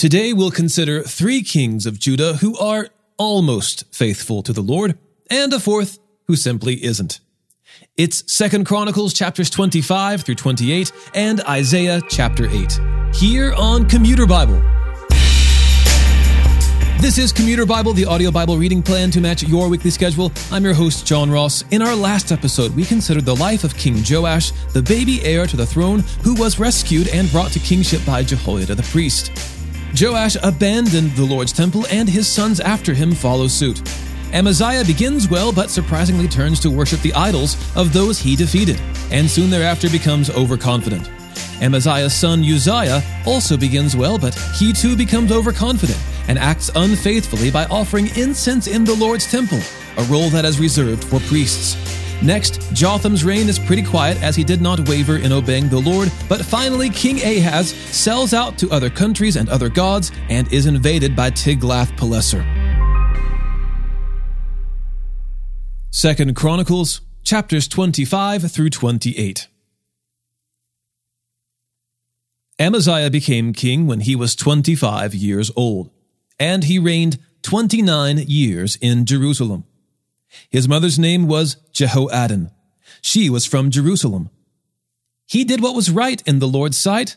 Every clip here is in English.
Today we'll consider three kings of Judah who are almost faithful to the Lord, and a fourth who simply isn't. It's Second Chronicles chapters 25 through 28 and Isaiah chapter 8. Here on Commuter Bible. This is Commuter Bible, the audio Bible reading plan to match your weekly schedule. I'm your host, John Ross. In our last episode, we considered the life of King Joash, the baby heir to the throne, who was rescued and brought to kingship by Jehoiada the priest. Joash abandoned the Lord's temple, and his sons after him follow suit. Amaziah begins well, but surprisingly turns to worship the idols of those he defeated, and soon thereafter becomes overconfident. Amaziah's son Uzziah also begins well, but he too becomes overconfident and acts unfaithfully by offering incense in the Lord's temple, a role that is reserved for priests. Next, Jotham's reign is pretty quiet as he did not waver in obeying the Lord, but finally King Ahaz sells out to other countries and other gods and is invaded by Tiglath-Pileser. Second Chronicles chapters 25 through 28. Amaziah became king when he was 25 years old, and he reigned 29 years in Jerusalem. His mother's name was Jehoaddan. She was from Jerusalem. He did what was right in the Lord's sight,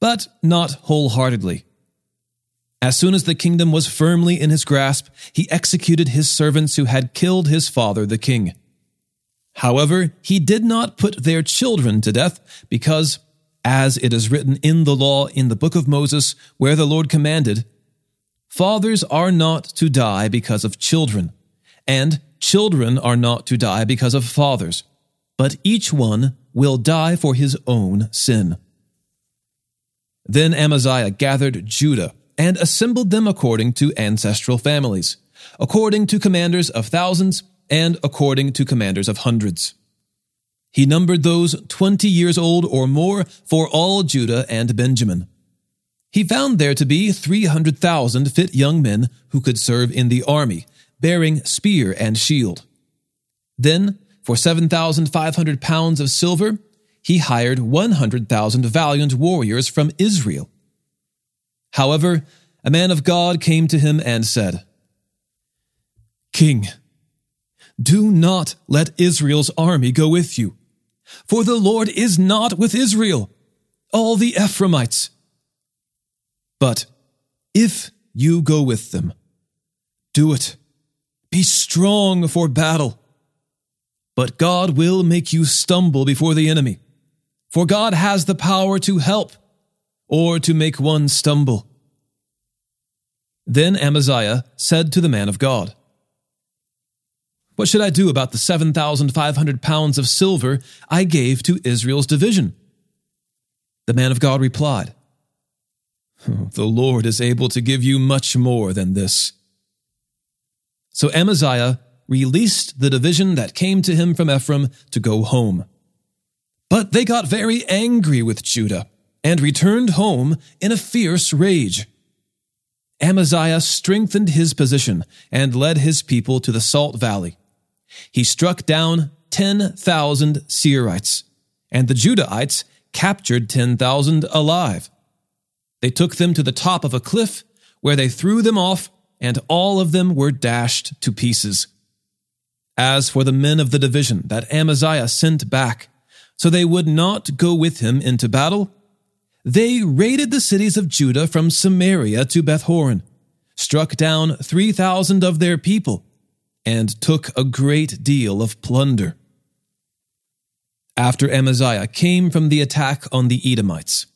but not wholeheartedly. As soon as the kingdom was firmly in his grasp, he executed his servants who had killed his father the king. However, he did not put their children to death because as it is written in the law in the book of Moses, where the Lord commanded, Fathers are not to die because of children, and children are not to die because of fathers, but each one will die for his own sin. Then Amaziah gathered Judah and assembled them according to ancestral families, according to commanders of thousands, and according to commanders of hundreds. He numbered those 20 years old or more for all Judah and Benjamin. He found there to be 300,000 fit young men who could serve in the army, bearing spear and shield. Then, for 7,500 pounds of silver, he hired 100,000 valiant warriors from Israel. However, a man of God came to him and said, King, do not let Israel's army go with you for the Lord is not with Israel, all the Ephraimites. But if you go with them, do it. Be strong for battle. But God will make you stumble before the enemy, for God has the power to help or to make one stumble. Then Amaziah said to the man of God, what should I do about the 7,500 pounds of silver I gave to Israel's division? The man of God replied, The Lord is able to give you much more than this. So Amaziah released the division that came to him from Ephraim to go home. But they got very angry with Judah and returned home in a fierce rage. Amaziah strengthened his position and led his people to the Salt Valley he struck down 10,000 Seirites, and the Judahites captured 10,000 alive. They took them to the top of a cliff, where they threw them off, and all of them were dashed to pieces. As for the men of the division that Amaziah sent back, so they would not go with him into battle, they raided the cities of Judah from Samaria to Bethhoron, struck down 3,000 of their people, and took a great deal of plunder. After Amaziah came from the attack on the Edomites,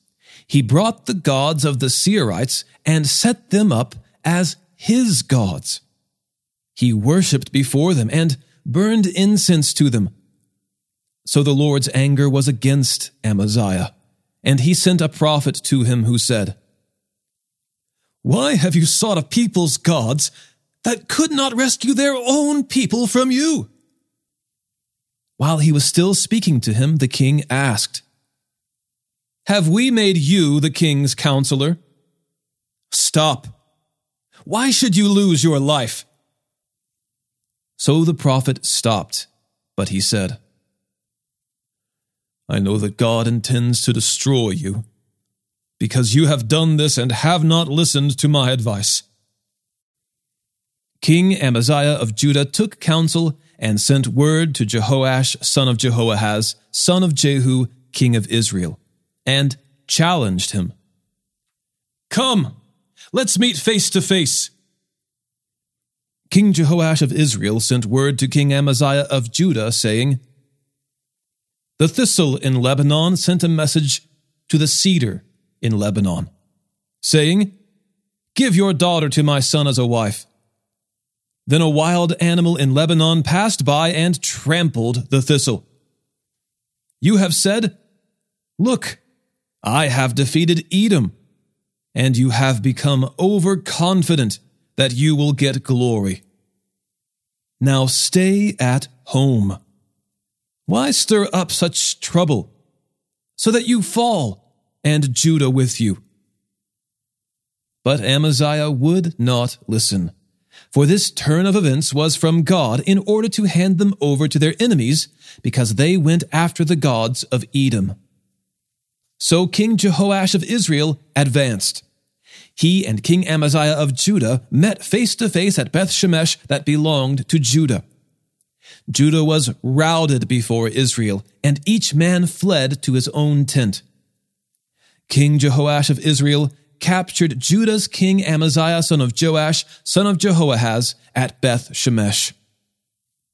he brought the gods of the Seirites and set them up as his gods. He worshipped before them and burned incense to them. So the Lord's anger was against Amaziah, and he sent a prophet to him who said, Why have you sought a people's gods that could not rescue their own people from you. While he was still speaking to him, the king asked, Have we made you the king's counselor? Stop. Why should you lose your life? So the prophet stopped, but he said, I know that God intends to destroy you. because you have done this and have not listened to my advice. King Amaziah of Judah took counsel and sent word to Jehoash, son of Jehoahaz, son of Jehu, king of Israel, and challenged him. Come, let's meet face to face. King Jehoash of Israel sent word to King Amaziah of Judah, saying, The thistle in Lebanon sent a message to the cedar in Lebanon, saying, Give your daughter to my son as a wife. Then a wild animal in Lebanon passed by and trampled the thistle. You have said, Look, I have defeated Edom, and you have become overconfident that you will get glory. Now stay at home. Why stir up such trouble, so that you fall, and Judah with you? But Amaziah would not listen. For this turn of events was from God in order to hand them over to their enemies, because they went after the gods of Edom. So King Jehoash of Israel advanced. He and King Amaziah of Judah met face to face at Beth Shemesh that belonged to Judah. Judah was routed before Israel, and each man fled to his own tent. King Jehoash of Israel captured Judah's king Amaziah, son of Joash, son of Jehoahaz, at Beth Shemesh.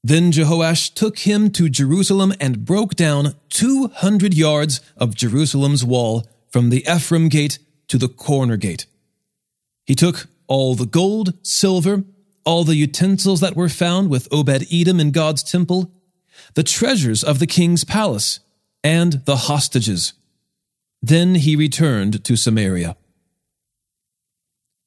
Then Jehoash took him to Jerusalem and broke down 200 yards of Jerusalem's wall from the Ephraim gate to the corner gate. He took all the gold, silver, all the utensils that were found with Obed Edom in God's temple, the treasures of the king's palace, and the hostages. Then he returned to Samaria.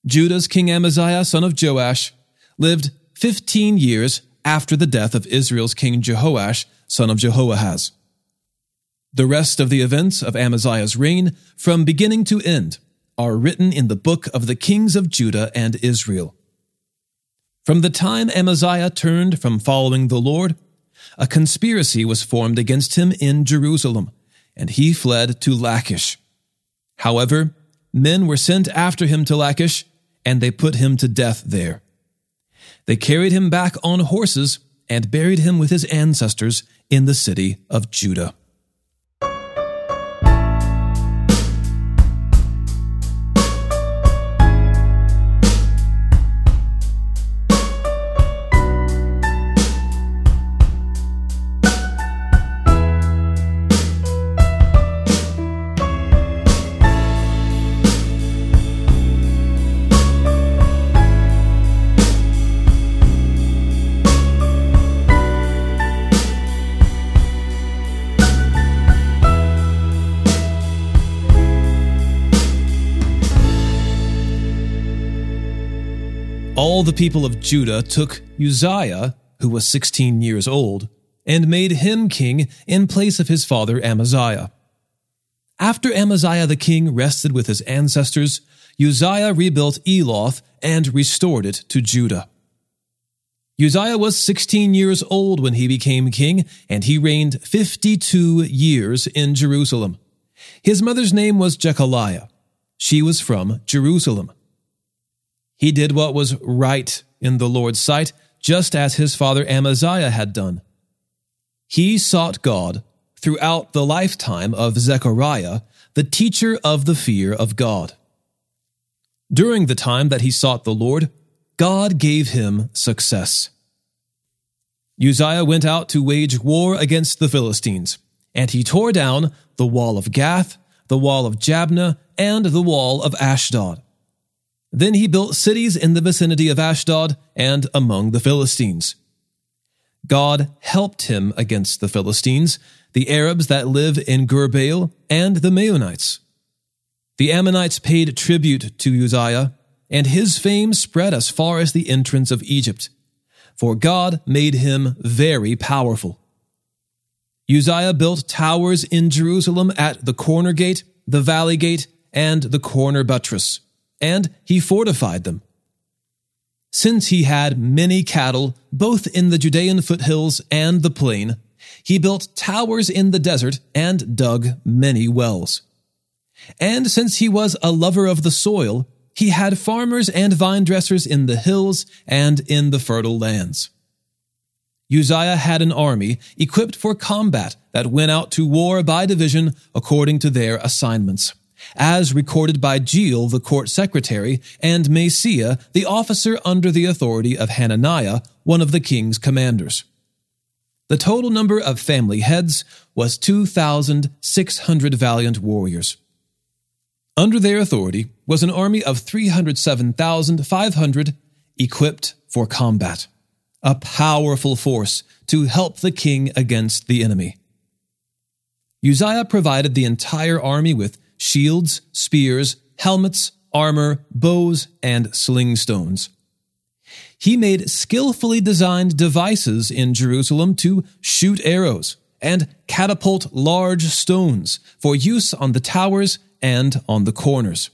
Judah's king Amaziah, son of Joash, lived 15 years after the death of Israel's king Jehoash, son of Jehoahaz. The rest of the events of Amaziah's reign, from beginning to end, are written in the book of the kings of Judah and Israel. From the time Amaziah turned from following the Lord, a conspiracy was formed against him in Jerusalem, and he fled to Lachish. However, men were sent after him to Lachish and they put him to death there. They carried him back on horses and buried him with his ancestors in the city of Judah. The people of Judah took Uzziah, who was 16 years old, and made him king in place of his father Amaziah. After Amaziah the king rested with his ancestors, Uzziah rebuilt Eloth and restored it to Judah. Uzziah was 16 years old when he became king, and he reigned 52 years in Jerusalem. His mother's name was Jecoliah. She was from Jerusalem. He did what was right in the Lord's sight, just as his father Amaziah had done. He sought God throughout the lifetime of Zechariah, the teacher of the fear of God. During the time that he sought the Lord, God gave him success. Uzziah went out to wage war against the Philistines, and he tore down the wall of Gath, the wall of Jabneh, and the wall of Ashdod. Then he built cities in the vicinity of Ashdod and among the Philistines. God helped him against the Philistines, the Arabs that live in Gurbaal, and the Maonites. The Ammonites paid tribute to Uzziah, and his fame spread as far as the entrance of Egypt, for God made him very powerful. Uzziah built towers in Jerusalem at the corner gate, the valley gate, and the corner buttress and he fortified them. Since he had many cattle, both in the Judean foothills and the plain, he built towers in the desert and dug many wells. And since he was a lover of the soil, he had farmers and vine dressers in the hills and in the fertile lands. Uzziah had an army equipped for combat that went out to war by division according to their assignments, as recorded by Jeiel, the court secretary, and Maaseiah, the officer under the authority of Hananiah, one of the king's commanders. The total number of family heads was 2,600 valiant warriors. Under their authority was an army of 307,500 equipped for combat, a powerful force to help the king against the enemy. Uzziah provided the entire army with shields, spears, helmets, armor, bows, and sling stones. He made skillfully designed devices in Jerusalem to shoot arrows and catapult large stones for use on the towers and on the corners.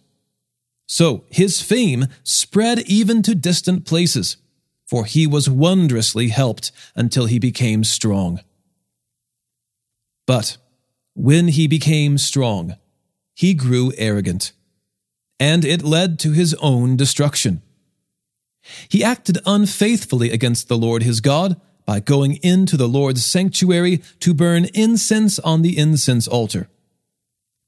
So his fame spread even to distant places, for he was wondrously helped until he became strong. But when he became strong, he grew arrogant, and it led to his own destruction. He acted unfaithfully against the Lord his God by going into the Lord's sanctuary to burn incense on the incense altar.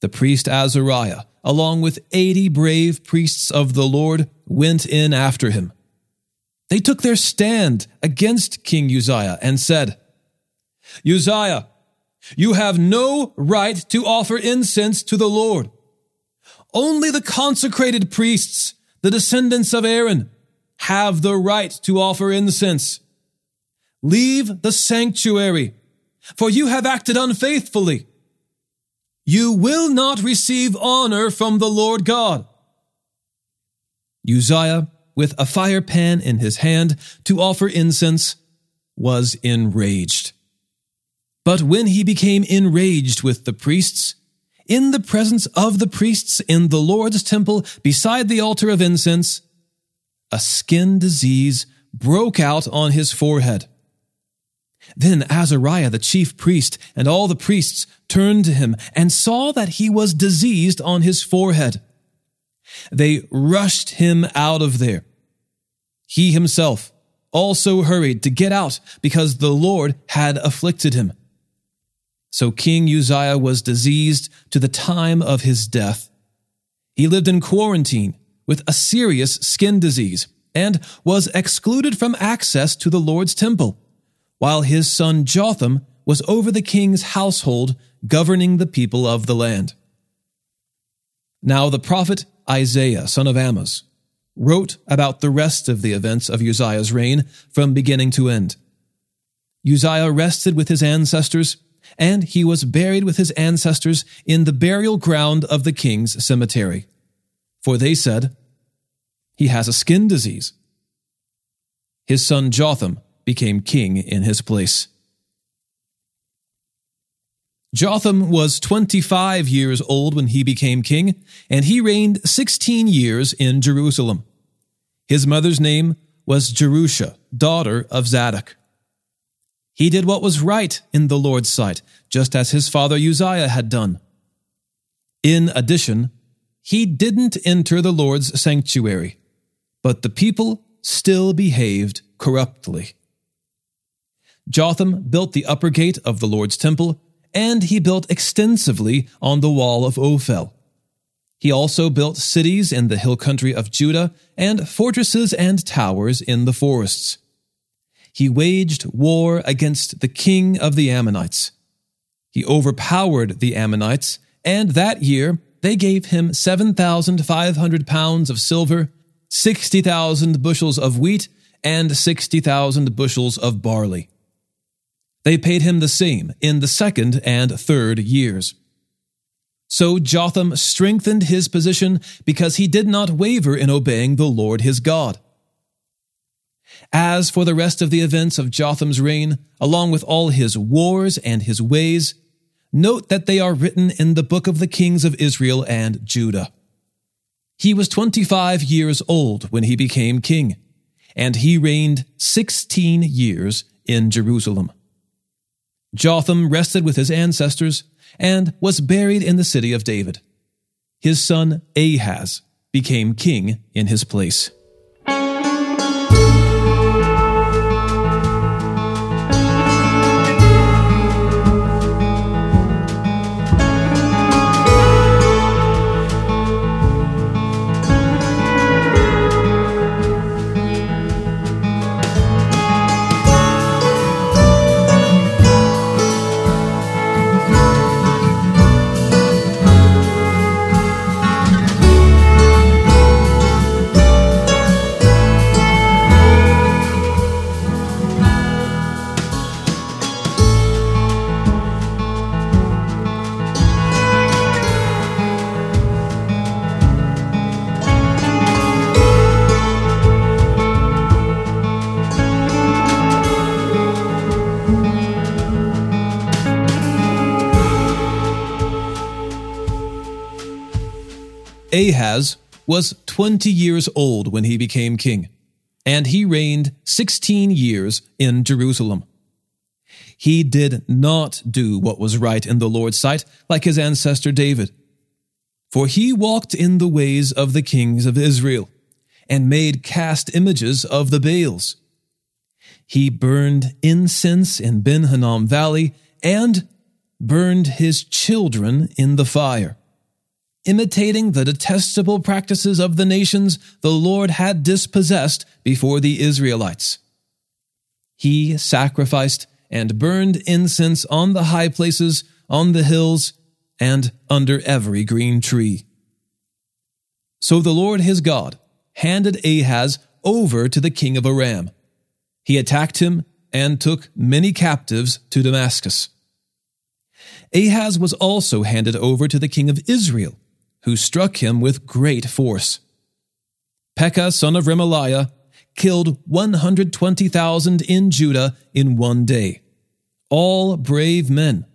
The priest Azariah, along with eighty brave priests of the Lord, went in after him. They took their stand against King Uzziah and said, Uzziah, you have no right to offer incense to the Lord. Only the consecrated priests, the descendants of Aaron, have the right to offer incense. Leave the sanctuary, for you have acted unfaithfully. You will not receive honor from the Lord God. Uzziah, with a fire pan in his hand to offer incense, was enraged. But when he became enraged with the priests, in the presence of the priests in the Lord's temple beside the altar of incense, a skin disease broke out on his forehead. Then Azariah the chief priest and all the priests turned to him and saw that he was diseased on his forehead. They rushed him out of there. He himself also hurried to get out because the Lord had afflicted him. So King Uzziah was diseased to the time of his death. He lived in quarantine with a serious skin disease and was excluded from access to the Lord's temple, while his son Jotham was over the king's household, governing the people of the land. Now the prophet Isaiah, son of Amos, wrote about the rest of the events of Uzziah's reign from beginning to end. Uzziah rested with his ancestors, and he was buried with his ancestors in the burial ground of the king's cemetery. For they said, He has a skin disease. His son Jotham became king in his place. Jotham was 25 years old when he became king, and he reigned 16 years in Jerusalem. His mother's name was Jerusha, daughter of Zadok. He did what was right in the Lord's sight, just as his father Uzziah had done. In addition, he didn't enter the Lord's sanctuary, but the people still behaved corruptly. Jotham built the upper gate of the Lord's temple, and he built extensively on the wall of Ophel. He also built cities in the hill country of Judah and fortresses and towers in the forests. He waged war against the king of the Ammonites. He overpowered the Ammonites, and that year they gave him 7,500 pounds of silver, 60,000 bushels of wheat, and 60,000 bushels of barley. They paid him the same in the second and third years. So Jotham strengthened his position because he did not waver in obeying the Lord his God. As for the rest of the events of Jotham's reign, along with all his wars and his ways, note that they are written in the book of the kings of Israel and Judah. He was 25 years old when he became king, and he reigned 16 years in Jerusalem. Jotham rested with his ancestors and was buried in the city of David. his son Ahaz became king in his place. Ahaz was 20 years old when he became king, and he reigned 16 years in Jerusalem. He did not do what was right in the Lord's sight like his ancestor David, for he walked in the ways of the kings of Israel and made cast images of the Baals. He burned incense in Ben Valley and burned his children in the fire imitating the detestable practices of the nations the Lord had dispossessed before the Israelites. He sacrificed and burned incense on the high places, on the hills, and under every green tree. So the Lord his God handed Ahaz over to the king of Aram. He attacked him and took many captives to Damascus. Ahaz was also handed over to the king of Israel who struck him with great force. Pekah, son of Remaliah, killed 120,000 in Judah in one day, all brave men,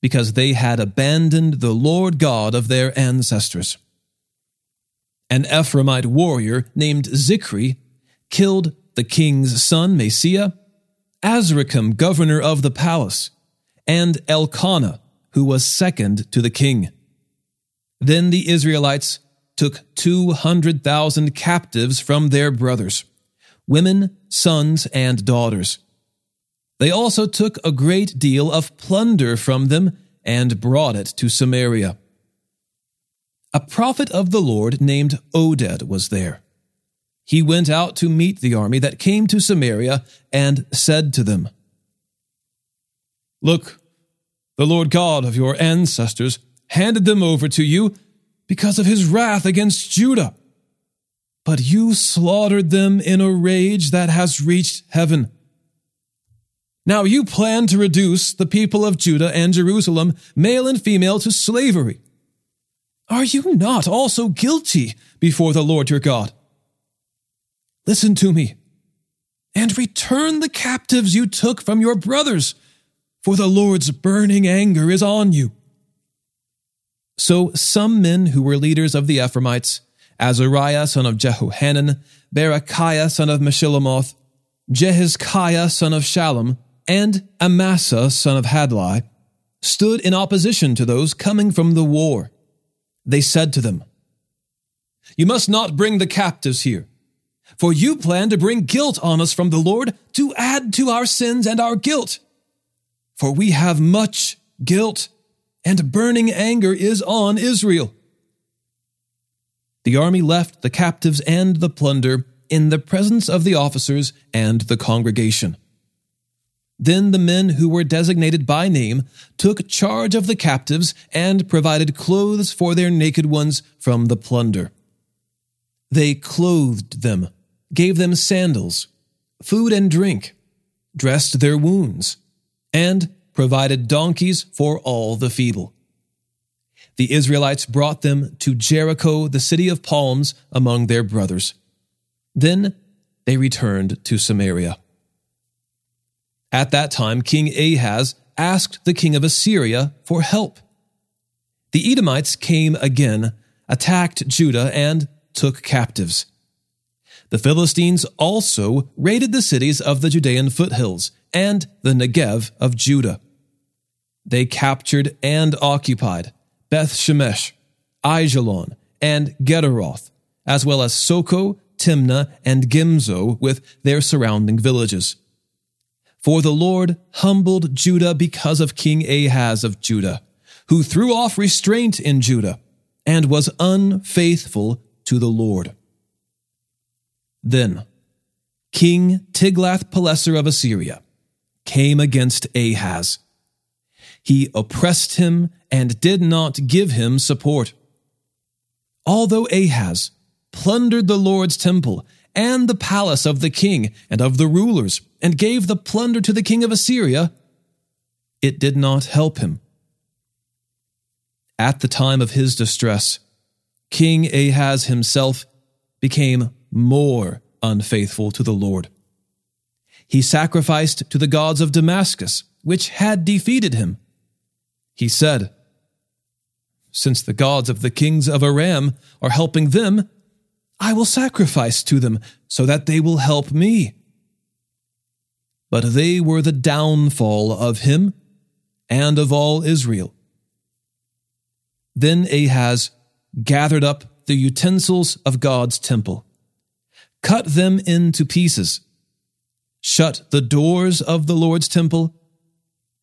because they had abandoned the Lord God of their ancestors. An Ephraimite warrior named Zichri killed the king's son Maaseiah, Azrikam, governor of the palace, and Elkanah, who was second to the king. Then the Israelites took 200,000 captives from their brothers, women, sons, and daughters. They also took a great deal of plunder from them and brought it to Samaria. A prophet of the Lord named Oded was there. He went out to meet the army that came to Samaria and said to them, Look, the Lord God of your ancestors handed them over to you because of his wrath against Judah. But you slaughtered them in a rage that has reached heaven. Now you plan to reduce the people of Judah and Jerusalem, male and female, to slavery. Are you not also guilty before the Lord your God? Listen to me and return the captives you took from your brothers, for the Lord's burning anger is on you. So some men who were leaders of the Ephraimites, Azariah son of Jehohanan, Berechiah son of Meshillemoth, Jehizkiah son of Shallum, and Amasa son of Hadlai, stood in opposition to those coming from the war. They said to them, You must not bring the captives here, for you plan to bring guilt on us from the Lord to add to our sins and our guilt. For we have much guilt and burning anger is on Israel. The army left the captives and the plunder in the presence of the officers and the congregation. Then the men who were designated by name took charge of the captives and provided clothes for their naked ones from the plunder. They clothed them, gave them sandals, food and drink, dressed their wounds, and provided donkeys for all the feeble. The Israelites brought them to Jericho, the city of palms, among their brothers. Then they returned to Samaria. At that time, King Ahaz asked the king of Assyria for help. The Edomites came again, attacked Judah, and took captives. The Philistines also raided the cities of the Judean foothills and the Negev of Judah. They captured and occupied Beth Shemesh, Aijalon, and Gederoth, as well as Soko, Timnah, and Gimzo with their surrounding villages. For the Lord humbled Judah because of King Ahaz of Judah, who threw off restraint in Judah and was unfaithful to the Lord. Then King Tiglath-Pileser of Assyria came against Ahaz. He oppressed him and did not give him support. Although Ahaz plundered the Lord's temple and the palace of the king and of the rulers, and gave the plunder to the king of Assyria, it did not help him. At the time of his distress, King Ahaz himself became more unfaithful to the Lord. He sacrificed to the gods of Damascus, which had defeated him. He said, Since the gods of the kings of Aram are helping them, I will sacrifice to them so that they will help me. But they were the downfall of him and of all Israel. Then Ahaz gathered up the utensils of God's temple, cut them into pieces, shut the doors of the Lord's temple,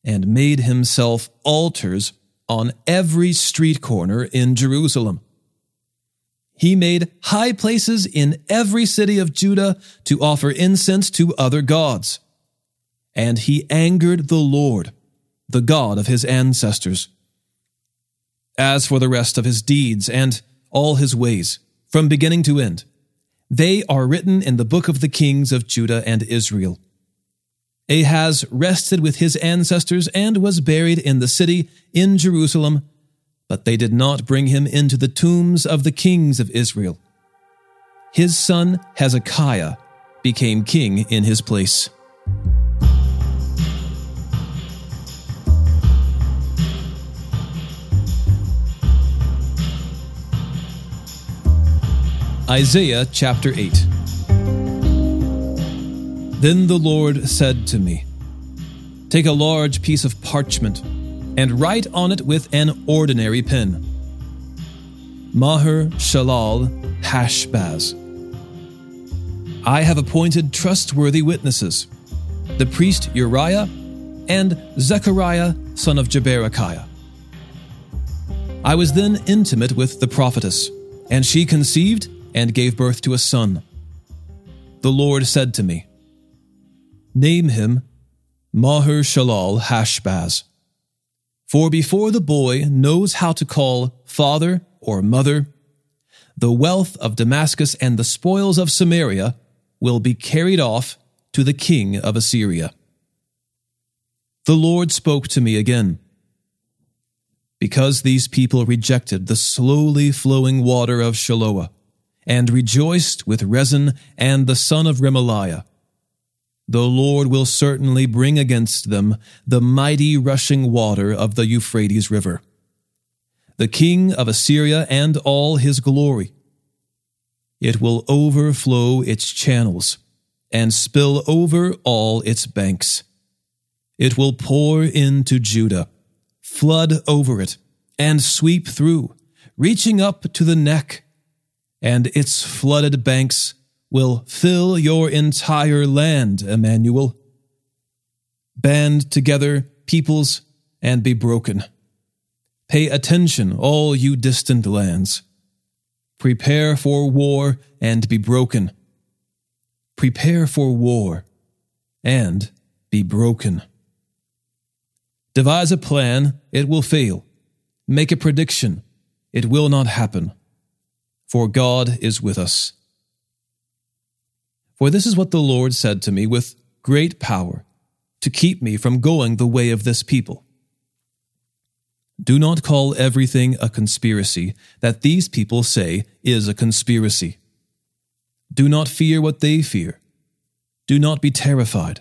and made himself altars on every street corner in Jerusalem. He made high places in every city of Judah to offer incense to other gods. And he angered the Lord, the God of his ancestors. As for the rest of his deeds and all his ways, from beginning to end, they are written in the book of the kings of Judah and Israel. Ahaz rested with his ancestors and was buried in the city in Jerusalem, but they did not bring him into the tombs of the kings of Israel. His son Hezekiah became king in his place. Isaiah chapter 8 Then the Lord said to me, Take a large piece of parchment and write on it with an ordinary pen. Maher Shalal Hashbaz. I have appointed trustworthy witnesses, the priest Uriah and Zechariah son of Jeberechiah. I was then intimate with the prophetess, and she conceived and gave birth to a son. The Lord said to me, Name him Maher Shalal Hashbaz. For before the boy knows how to call father or mother, the wealth of Damascus and the spoils of Samaria will be carried off to the king of Assyria. The Lord spoke to me again. Because these people rejected the slowly flowing water of Shiloah, and rejoiced with Rezin and the son of Remaliah. The Lord will certainly bring against them the mighty rushing water of the Euphrates River, the king of Assyria and all his glory. It will overflow its channels and spill over all its banks. It will pour into Judah, flood over it, and sweep through, reaching up to the neck and its flooded banks will fill your entire land, Emmanuel. Band together, peoples, and be broken. Pay attention, all you distant lands. Prepare for war and be broken. Prepare for war and be broken. Devise a plan, it will fail. Make a prediction, it will not happen for God is with us. For this is what the Lord said to me with great power, to keep me from going the way of this people. Do not call everything a conspiracy that these people say is a conspiracy. Do not fear what they fear. Do not be terrified.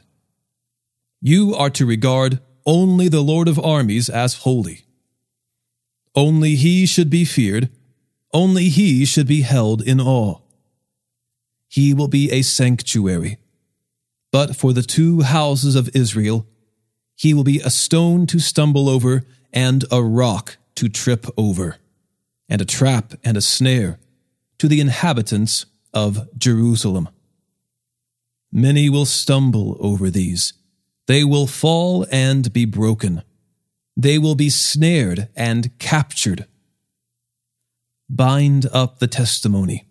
You are to regard only the Lord of armies as holy. Only he should be feared only he should be held in awe. He will be a sanctuary. But for the two houses of Israel, he will be a stone to stumble over and a rock to trip over. and a trap and a snare to the inhabitants of Jerusalem. Many will stumble over these. They will fall and be broken. They will be snared and captured. Bind up the testimony.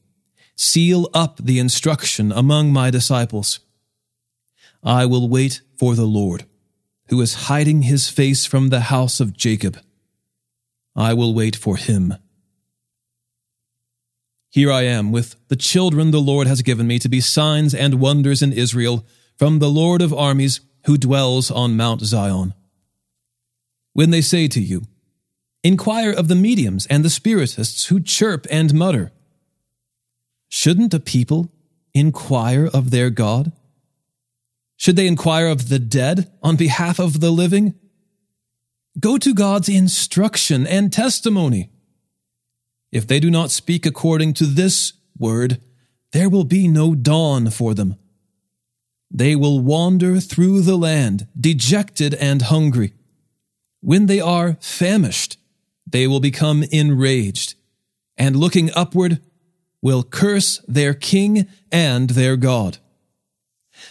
Seal up the instruction among my disciples. I will wait for the Lord, who is hiding his face from the house of Jacob. I will wait for him. Here I am with the children the Lord has given me to be signs and wonders in Israel from the Lord of armies who dwells on Mount Zion. When they say to you, Inquire of the mediums and the spiritists who chirp and mutter. Shouldn't a people inquire of their God? Should they inquire of the dead on behalf of the living? Go to God's instruction and testimony. If they do not speak according to this word, there will be no dawn for them. They will wander through the land, dejected and hungry. When they are famished, they will become enraged, and looking upward, will curse their king and their God.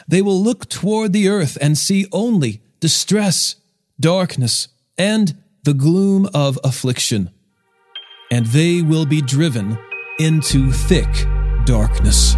They will look toward the earth and see only distress, darkness, and the gloom of affliction and they will be driven into thick darkness.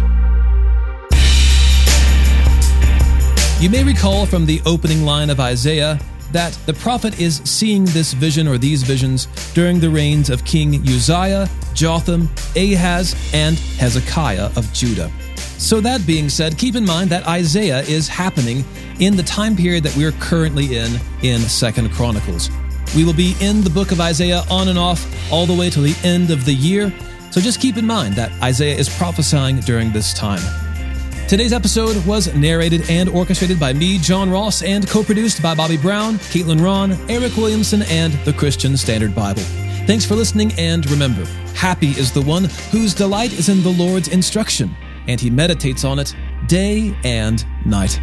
You may recall from the opening line of Isaiah that the prophet is seeing this vision or these visions during the reigns of King Uzziah, Jotham, Ahaz, and Hezekiah of Judah. So, that being said, keep in mind that Isaiah is happening in the time period that we're currently in in Second Chronicles. We will be in the book of Isaiah on and off all the way till the end of the year. So just keep in mind that Isaiah is prophesying during this time. Today's episode was narrated and orchestrated by me, John Ross, and co produced by Bobby Brown, Caitlin Ron, Eric Williamson, and the Christian Standard Bible. Thanks for listening, and remember, happy is the one whose delight is in the Lord's instruction, and he meditates on it day and night.